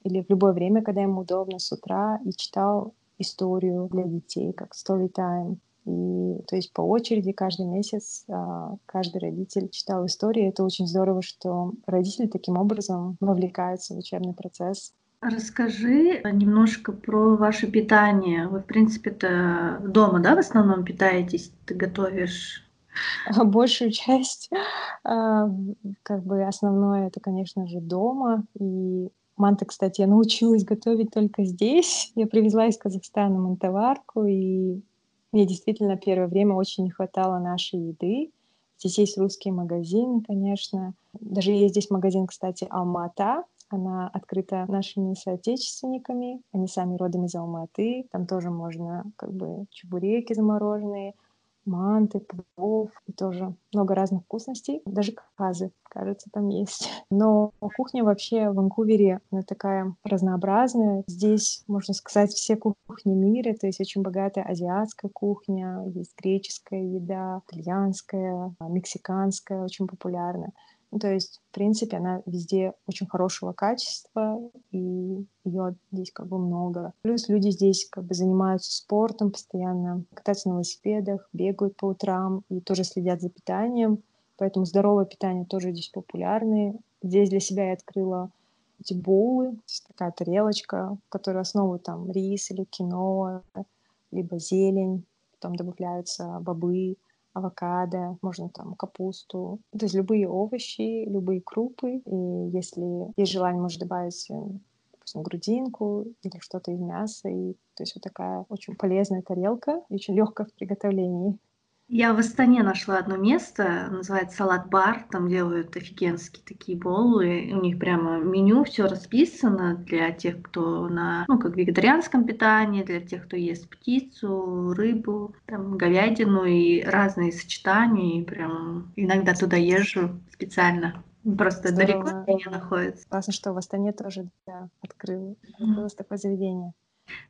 или в любое время, когда ему удобно, с утра, и читал историю для детей, как story time. И то есть по очереди каждый месяц а, каждый родитель читал истории. Это очень здорово, что родители таким образом вовлекаются в учебный процесс. Расскажи немножко про ваше питание. Вы, в принципе-то, дома, да, в основном питаетесь? Ты готовишь? Большую часть, а, как бы основное, это, конечно же, дома. И манты, кстати, я научилась готовить только здесь. Я привезла из Казахстана мантоварку, и мне действительно первое время очень не хватало нашей еды. Здесь есть русские магазины, конечно. Даже есть здесь магазин, кстати, Алмата, она открыта нашими соотечественниками. Они сами родом из Алматы. Там тоже можно как бы чебуреки замороженные, манты, плов и тоже много разных вкусностей. Даже казы, кажется, там есть. Но кухня вообще в Ванкувере она такая разнообразная. Здесь, можно сказать, все кухни мира. То есть очень богатая азиатская кухня, есть греческая еда, итальянская, мексиканская, очень популярная. То есть, в принципе, она везде очень хорошего качества, и ее здесь как бы много. Плюс люди здесь как бы занимаются спортом постоянно, катаются на велосипедах, бегают по утрам и тоже следят за питанием. Поэтому здоровое питание тоже здесь популярное. Здесь для себя я открыла эти боулы, такая тарелочка, в которой основу там рис или кино, либо зелень, Потом добавляются бобы, авокадо, можно там капусту. То есть любые овощи, любые крупы. И если есть желание, можно добавить э, допустим, грудинку или что-то из мяса. И, то есть вот такая очень полезная тарелка очень легкая в приготовлении. Я в Астане нашла одно место, называется салат-бар, там делают офигенские такие боллы, у них прямо меню, все расписано для тех, кто на, ну, как вегетарианском питании, для тех, кто ест птицу, рыбу, там, говядину и разные сочетания, и прям иногда туда езжу специально. Просто Здорово. далеко от меня находится. Классно, что в Астане тоже да, открыл, mm-hmm. такое заведение.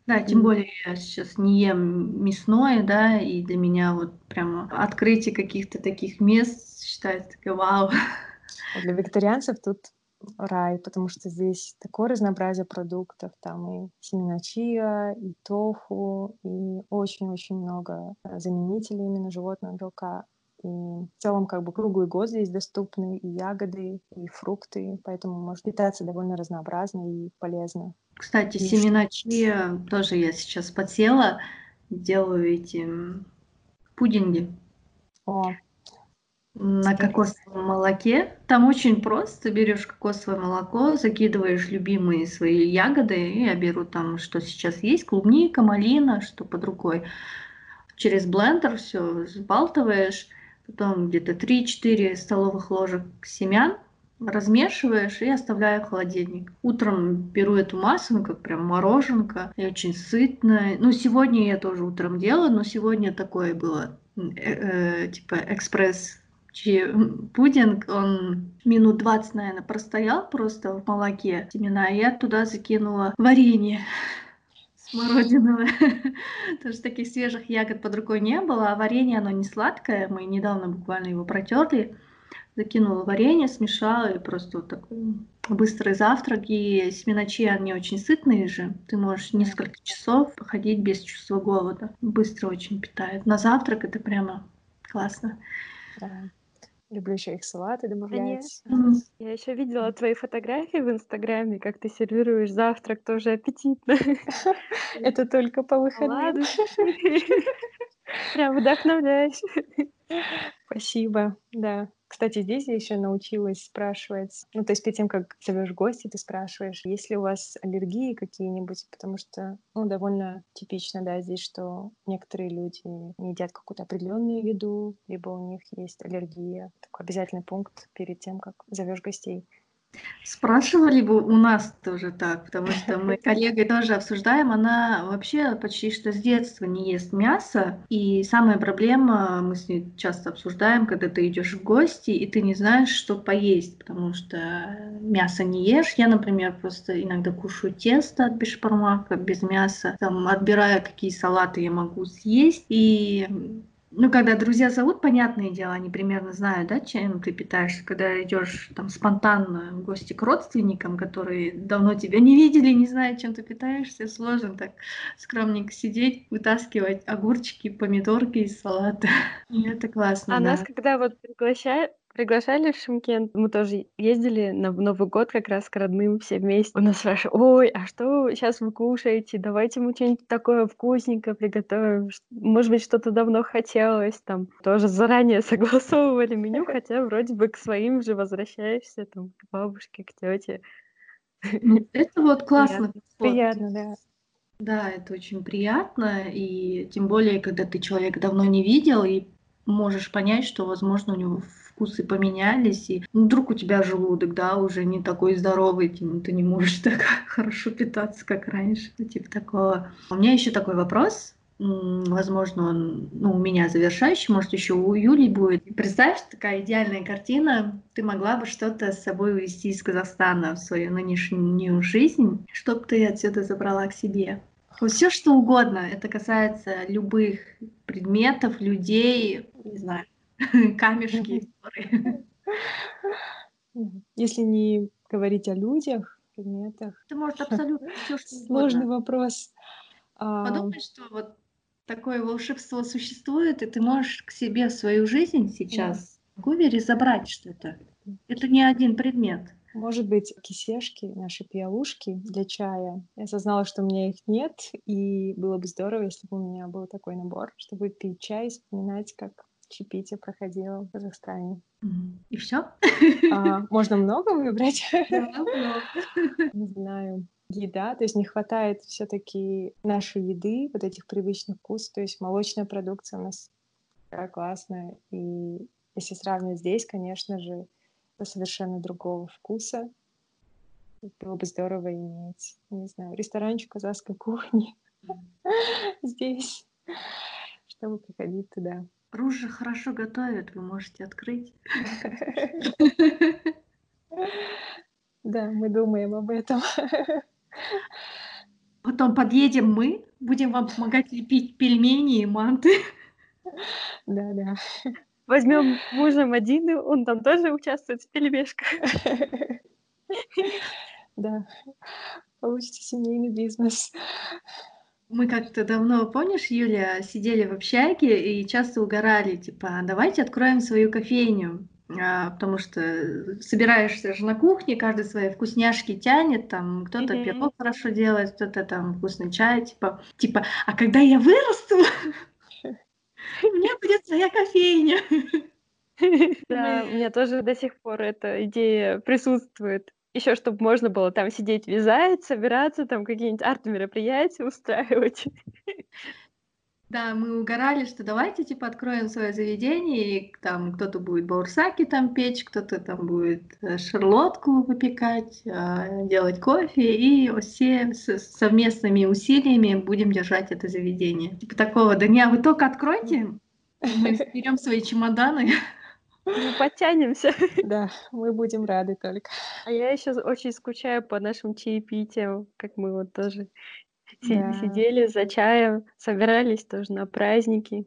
Да, тем более я сейчас не ем мясное, да, и для меня вот прямо открытие каких-то таких мест считается такое вау. Для вегетарианцев тут рай, потому что здесь такое разнообразие продуктов, там и семена чиа, и тофу, и очень-очень много заменителей именно животного белка. И в целом как бы круглый год здесь доступны и ягоды, и фрукты, поэтому может питаться довольно разнообразно и полезно. Кстати, и семена чиа тоже я сейчас подсела, делаю эти пудинги. О, на кокосовом молоке. Там очень просто. Берешь кокосовое молоко, закидываешь любимые свои ягоды. Я беру там, что сейчас есть, клубника, малина, что под рукой. Через блендер все взбалтываешь. Потом где-то 3-4 столовых ложек семян размешиваешь и оставляю в холодильник. Утром беру эту массу, ну как прям мороженка, и очень сытная. Ну, сегодня я тоже утром делаю, но сегодня такое было, э, э, типа экспресс пудинг, он минут 20, наверное, простоял просто в молоке семена, и я туда закинула варенье смородиновое. Потому что таких свежих ягод под рукой не было, а варенье, оно не сладкое. Мы недавно буквально его протерли. Закинула варенье, смешала, и просто вот такой быстрый завтрак. И семеначи, они очень сытные же. Ты можешь несколько часов походить без чувства голода. Быстро очень питает. На завтрак это прямо классно. Да. Люблю еще их салаты добавлять. Конечно. Я еще видела твои фотографии в Инстаграме, как ты сервируешь завтрак, тоже аппетитно. Это только по выходным. Прям вдохновляешь. Спасибо, да. Кстати, здесь я еще научилась спрашивать, ну, то есть перед тем, как зовешь гости, ты спрашиваешь, есть ли у вас аллергии какие-нибудь, потому что, ну, довольно типично, да, здесь, что некоторые люди не едят какую-то определенную еду, либо у них есть аллергия. Такой обязательный пункт перед тем, как зовешь гостей. Спрашивали бы у нас тоже так, потому что мы коллегой тоже обсуждаем, она вообще почти что с детства не ест мясо, и самая проблема, мы с ней часто обсуждаем, когда ты идешь в гости, и ты не знаешь, что поесть, потому что мясо не ешь. Я, например, просто иногда кушаю тесто от бешбармака без мяса, там, отбирая, какие салаты я могу съесть, и ну, когда друзья зовут, понятное дело, они примерно знают, да, чем ты питаешься. Когда идешь там спонтанно в гости к родственникам, которые давно тебя не видели, не знают, чем ты питаешься, сложно так скромненько сидеть, вытаскивать огурчики, помидорки из салата. Это классно, А да. нас когда вот приглашают, Приглашали в Шымкент. Мы тоже ездили на Новый год как раз к родным все вместе. У нас спрашивают, ой, а что сейчас вы кушаете? Давайте мы что-нибудь такое вкусненькое приготовим. Может быть, что-то давно хотелось. Там тоже заранее согласовывали меню, хотя вроде бы к своим же возвращаешься, там, к бабушке, к тете. Ну, это вот классно. Приятно, да. Да, это очень приятно, и тем более, когда ты человека давно не видел, и можешь понять, что, возможно, у него вкусы поменялись, и ну, вдруг у тебя желудок, да, уже не такой здоровый, ты, ты не можешь так хорошо питаться, как раньше, ну, типа такого. У меня еще такой вопрос, возможно, он ну, у меня завершающий, может, еще у Юли будет. Представь, такая идеальная картина, ты могла бы что-то с собой увезти из Казахстана в свою нынешнюю жизнь, чтобы ты отсюда забрала к себе. Вот все что угодно, это касается любых предметов, людей, не знаю, камешки. Если не говорить о людях, предметах. Это может абсолютно все, что Сложный вопрос. Подумай, что вот такое волшебство существует, и ты можешь к себе в свою жизнь сейчас в Гувере забрать что-то. Это не один предмет. Может быть, кисешки, наши пиалушки для чая. Я осознала, что у меня их нет, и было бы здорово, если бы у меня был такой набор, чтобы пить чай и вспоминать, как чаепитие проходило в Казахстане. И все? А, можно много выбрать? Да, много. Не знаю. Еда, то есть не хватает все-таки нашей еды, вот этих привычных вкусов. То есть молочная продукция у нас такая классная. И если сравнивать здесь, конечно же, совершенно другого вкуса. Было бы здорово иметь, не знаю, ресторанчик казахской кухни здесь, чтобы приходить туда. Руж же хорошо готовит, вы можете открыть. Да, мы думаем об этом. Потом подъедем мы, будем вам помогать лепить пельмени и манты. Да, да. Возьмем мужа Мадины, он там тоже участвует в пельмешках. Да, получите семейный бизнес. Мы как-то давно, помнишь, Юля, сидели в общаге и часто угорали, типа, давайте откроем свою кофейню. А, потому что собираешься же на кухне, каждый свои вкусняшки тянет, там кто-то mm-hmm. пирог хорошо делает, кто-то там вкусный чай, типа, типа, а когда я вырасту, у меня будет своя кофейня. Да, у меня тоже до сих пор эта идея присутствует. Еще чтобы можно было там сидеть, вязать, собираться, там какие-нибудь арт-мероприятия устраивать. Да, мы угорали, что давайте, типа, откроем свое заведение, и там кто-то будет баурсаки там печь, кто-то там будет э, шарлотку выпекать, а, делать кофе, и все с совместными усилиями будем держать это заведение. Типа такого, да не, а вы только откройте, мы берем свои чемоданы. Мы подтянемся. Да, мы будем рады только. А я еще очень скучаю по нашим чаепитиям, как мы вот тоже да. Сидели за чаем, собирались тоже на праздники.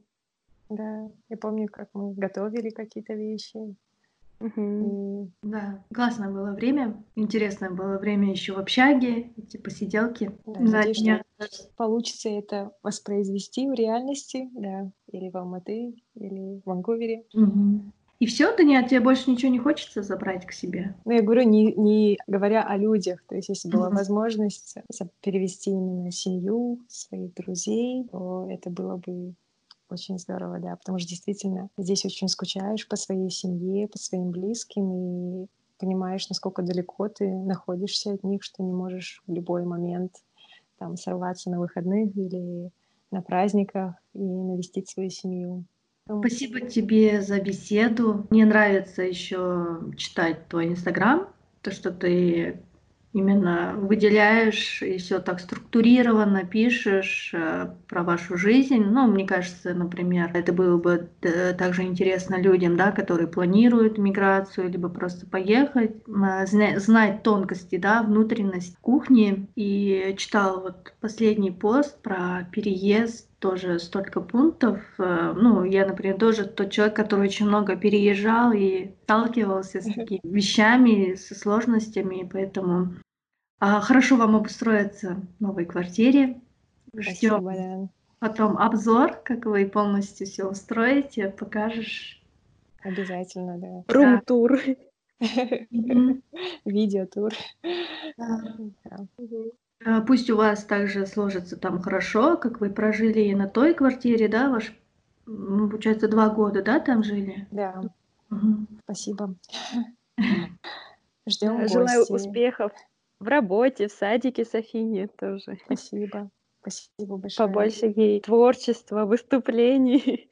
Да, я помню, как мы готовили какие-то вещи. Угу. И... Да, классное было время, интересное было время еще в общаге, эти посиделки. Да, надеюсь, что получится это воспроизвести в реальности, да, или в Алматы, или в Ванкувере. Угу. И все, да нет, тебе больше ничего не хочется забрать к себе? Ну, я говорю, не, не говоря о людях. То есть, если была mm-hmm. возможность перевести именно семью, своих друзей, то это было бы очень здорово, да, потому что действительно здесь очень скучаешь по своей семье, по своим близким, и понимаешь, насколько далеко ты находишься от них, что не можешь в любой момент там сорваться на выходных или на праздниках и навестить свою семью. Спасибо тебе за беседу. Мне нравится еще читать твой инстаграм, то, что ты именно выделяешь и все так структурированно пишешь э, про вашу жизнь. Ну, мне кажется, например, это было бы э, также интересно людям, да, которые планируют миграцию, либо просто поехать, э, знать тонкости, да, внутренность кухни. И читал вот последний пост про переезд тоже столько пунктов. Ну, я, например, тоже тот человек, который очень много переезжал и сталкивался с такими вещами, со сложностями, поэтому а, хорошо вам обустроиться в новой квартире. Ждем да. потом обзор, как вы полностью все устроите, покажешь. Обязательно, да. Рум-тур. Видеотур. А, пусть у вас также сложится там хорошо, как вы прожили и на той квартире, да, ваш, получается, два года, да, там жили? Да. Угу. Спасибо. Ждем Желаю успехов в работе, в садике Софине тоже. Спасибо. Спасибо большое. Побольше ей творчества, выступлений.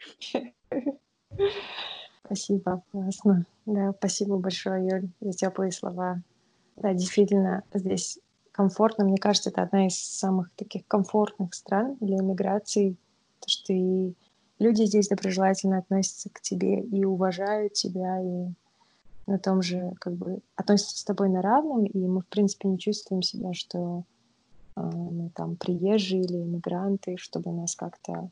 Спасибо, классно. Да, спасибо большое, Юль, за теплые слова. Да, действительно, здесь комфортно. Мне кажется, это одна из самых таких комфортных стран для иммиграции, то что и люди здесь доброжелательно относятся к тебе и уважают тебя, и на том же, как бы, относятся с тобой на равном, и мы, в принципе, не чувствуем себя, что э, мы там приезжие или иммигранты, чтобы нас как-то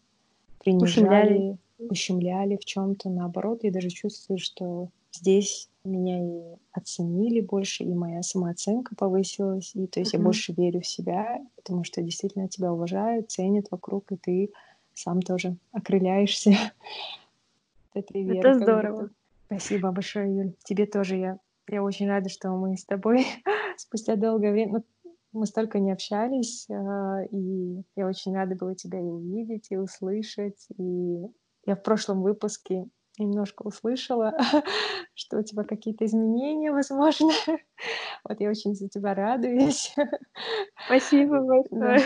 принижали, ущемляли, ущемляли в чем-то. Наоборот, я даже чувствую, что здесь меня и оценили больше, и моя самооценка повысилась, и то есть mm-hmm. я больше верю в себя, потому что действительно тебя уважают, ценят вокруг, и ты сам тоже окрыляешься этой верой. Это здорово. Спасибо большое, Юль. Тебе тоже я Я очень рада, что мы с тобой спустя долгое время, ну, мы столько не общались, а, и я очень рада была тебя и увидеть, и услышать. И я в прошлом выпуске немножко услышала, что у тебя какие-то изменения, возможно. Вот я очень за тебя радуюсь. Спасибо большое.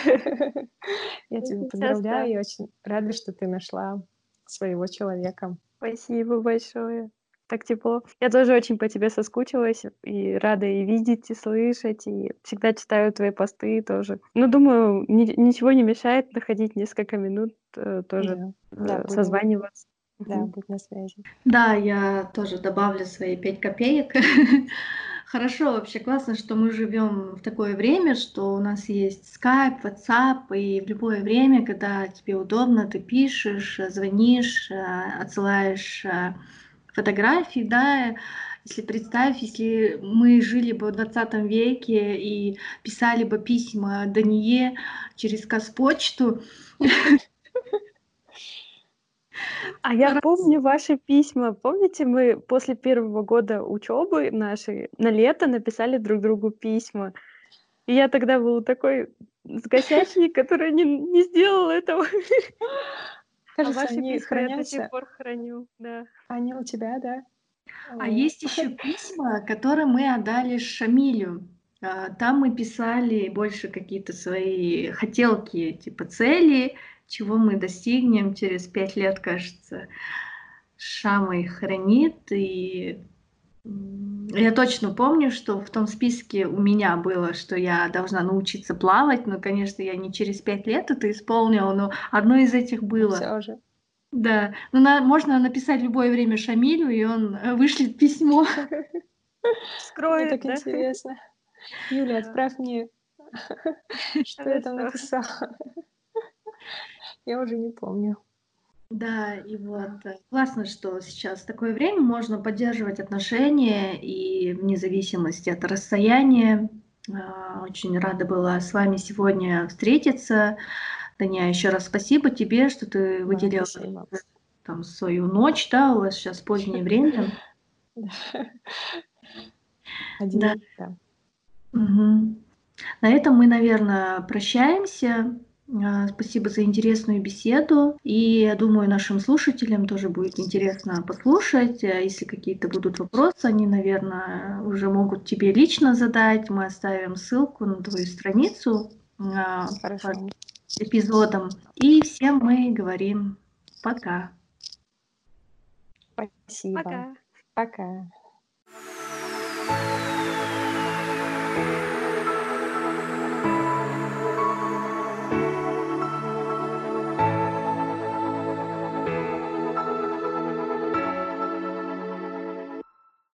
Я тебя поздравляю и очень рада, что ты нашла своего человека. Спасибо большое так тепло. Я тоже очень по тебе соскучилась и рада и видеть, и слышать, и всегда читаю твои посты тоже. Ну, думаю, ни- ничего не мешает находить несколько минут э, тоже да. э, созваниваться. Да, будь на связи. Да, я тоже добавлю свои пять копеек. Хорошо, вообще классно, что мы живем в такое время, что у нас есть Skype, WhatsApp, и в любое время, когда тебе удобно, ты пишешь, звонишь, э, отсылаешь э, фотографий, да, если представь, если мы жили бы в 20 веке и писали бы письма Дание через Казпочту. А я помню ваши письма. Помните, мы после первого года учебы нашей на лето написали друг другу письма. И я тогда был такой сгосячник, который не, не сделал этого. Кажется, а ваши они письма хранятся. я до сих пор храню, да. Они у тебя, да? А есть еще письма, которые мы отдали Шамилю. А, там мы писали больше какие-то свои хотелки, типа цели, чего мы достигнем через пять лет, кажется. Шама их хранит, и я точно помню, что в том списке у меня было, что я должна научиться плавать, но, конечно, я не через пять лет это исполнила, но одно из этих было. Все же. Да, ну на, можно написать любое время Шамилю, и он э, вышлет письмо. Скроет, так да? интересно. Юля, отправь мне, что я там написала. Я уже не помню. Да, и вот э, классно, что сейчас такое время можно поддерживать отношения и вне зависимости от расстояния. А, очень рада была с вами сегодня встретиться. Таня, еще раз спасибо тебе, что ты выделила да, там свою ночь, да, у вас сейчас позднее время. Да. На этом мы, наверное, прощаемся. А, спасибо за интересную беседу. И я думаю, нашим слушателям тоже будет интересно послушать. А если какие-то будут вопросы, они, наверное, уже могут тебе лично задать. Мы оставим ссылку на твою страницу а, Хорошо. под эпизодом. И всем мы говорим пока. Спасибо. Пока. Пока.